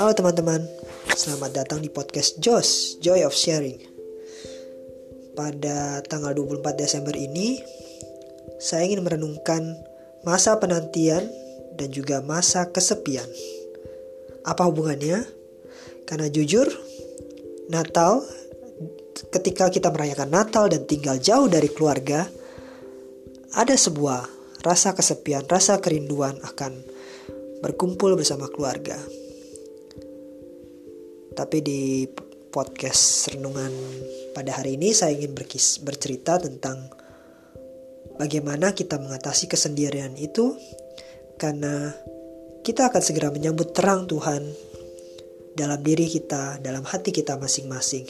Halo teman-teman, selamat datang di podcast Josh, Joy of Sharing. Pada tanggal 24 Desember ini, saya ingin merenungkan masa penantian dan juga masa kesepian. Apa hubungannya? Karena jujur, Natal ketika kita merayakan Natal dan tinggal jauh dari keluarga, ada sebuah rasa kesepian, rasa kerinduan akan berkumpul bersama keluarga. Tapi di podcast renungan pada hari ini saya ingin berkis, bercerita tentang bagaimana kita mengatasi kesendirian itu karena kita akan segera menyambut terang Tuhan dalam diri kita, dalam hati kita masing-masing.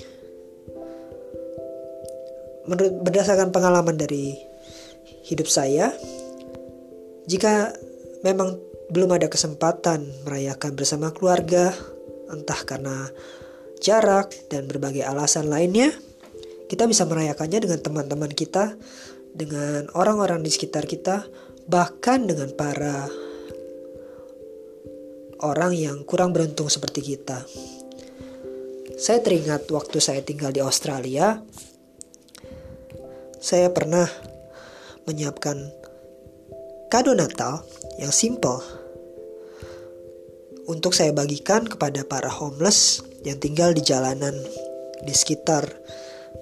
Menurut berdasarkan pengalaman dari hidup saya, jika memang belum ada kesempatan merayakan bersama keluarga, entah karena jarak dan berbagai alasan lainnya, kita bisa merayakannya dengan teman-teman kita, dengan orang-orang di sekitar kita, bahkan dengan para orang yang kurang beruntung seperti kita. Saya teringat waktu saya tinggal di Australia, saya pernah menyiapkan kado Natal yang simple untuk saya bagikan kepada para homeless yang tinggal di jalanan di sekitar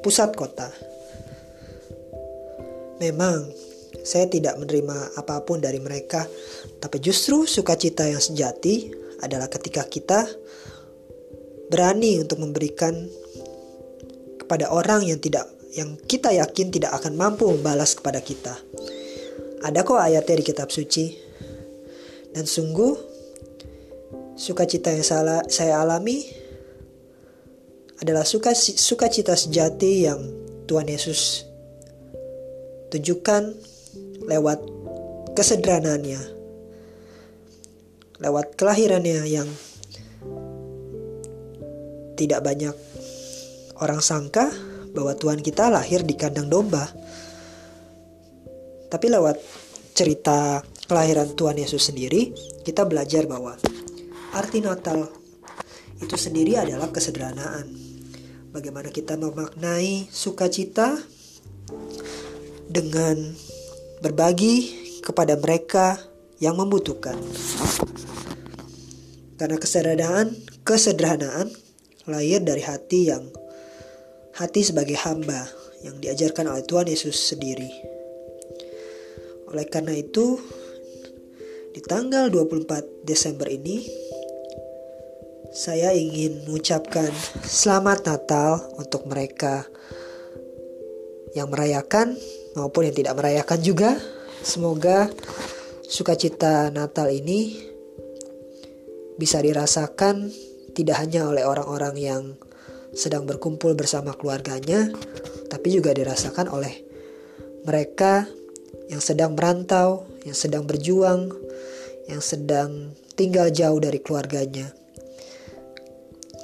pusat kota. Memang saya tidak menerima apa pun dari mereka, tapi justru sukacita yang sejati adalah ketika kita berani untuk memberikan kepada orang yang tidak yang kita yakin tidak akan mampu membalas kepada kita. Ada kok ayatnya di kitab suci. Dan sungguh Sukacita yang saya alami adalah suka sukacita sejati yang Tuhan Yesus tunjukkan lewat kesederhanaannya, lewat kelahirannya yang tidak banyak orang sangka bahwa Tuhan kita lahir di kandang domba. Tapi lewat cerita kelahiran Tuhan Yesus sendiri, kita belajar bahwa Arti Natal itu sendiri adalah kesederhanaan. Bagaimana kita memaknai sukacita dengan berbagi kepada mereka yang membutuhkan. Karena kesederhanaan, kesederhanaan lahir dari hati yang hati sebagai hamba yang diajarkan oleh Tuhan Yesus sendiri. Oleh karena itu, di tanggal 24 Desember ini saya ingin mengucapkan selamat Natal untuk mereka yang merayakan maupun yang tidak merayakan juga. Semoga sukacita Natal ini bisa dirasakan tidak hanya oleh orang-orang yang sedang berkumpul bersama keluarganya, tapi juga dirasakan oleh mereka yang sedang merantau, yang sedang berjuang, yang sedang tinggal jauh dari keluarganya.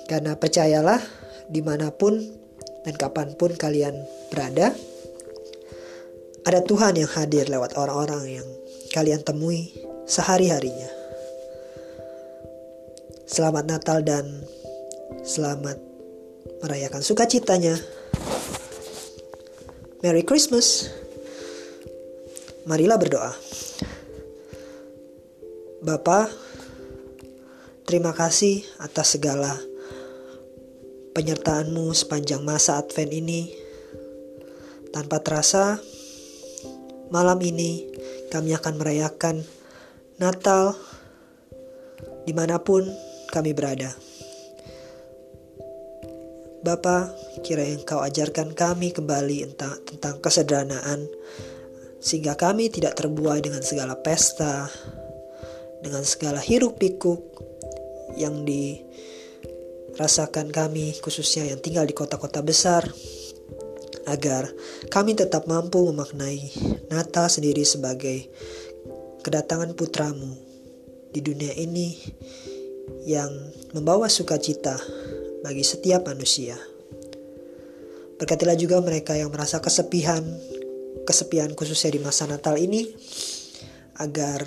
Karena percayalah, di mana pun dan kapan pun kalian berada, ada Tuhan yang hadir lewat orang-orang yang kalian temui sehari-harinya. Selamat Natal dan selamat merayakan sukacitanya. Merry Christmas. Marilah berdoa. Bapak, terima kasih atas segala penyertaanmu sepanjang masa Advent ini. Tanpa terasa, malam ini kami akan merayakan Natal di mana pun kami berada. Bapa, kiranya Engkau ajarkan kami kembali entah, tentang kesederhanaan, sehingga kami tidak terbuai dengan segala pesta, dengan segala hiruk pikuk yang di rasakan kami, khususnya yang tinggal di kota-kota besar, agar kami tetap mampu memaknai Natal sendiri sebagai kedatangan putramu di dunia ini yang membawa sukacita bagi setiap manusia. Berkatilah juga mereka yang merasa kesepian, kesepian khususnya di masa Natal ini, agar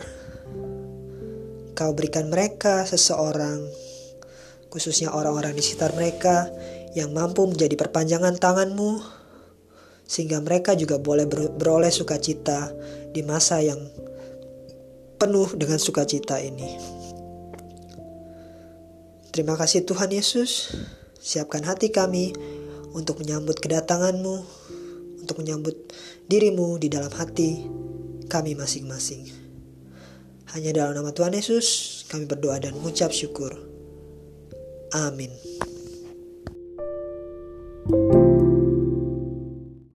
kau berikan mereka seseorang khususnya orang-orang di sekitar mereka yang mampu menjadi perpanjangan tanganmu, sehingga mereka juga boleh beroleh sukacita di masa yang penuh dengan sukacita ini. Terima kasih Tuhan Yesus, siapkan hati kami untuk menyambut kedatanganmu, untuk menyambut dirimu di dalam hati kami masing-masing. Hanya dalam nama Tuhan Yesus kami berdoa dan mengucap syukur. Amin.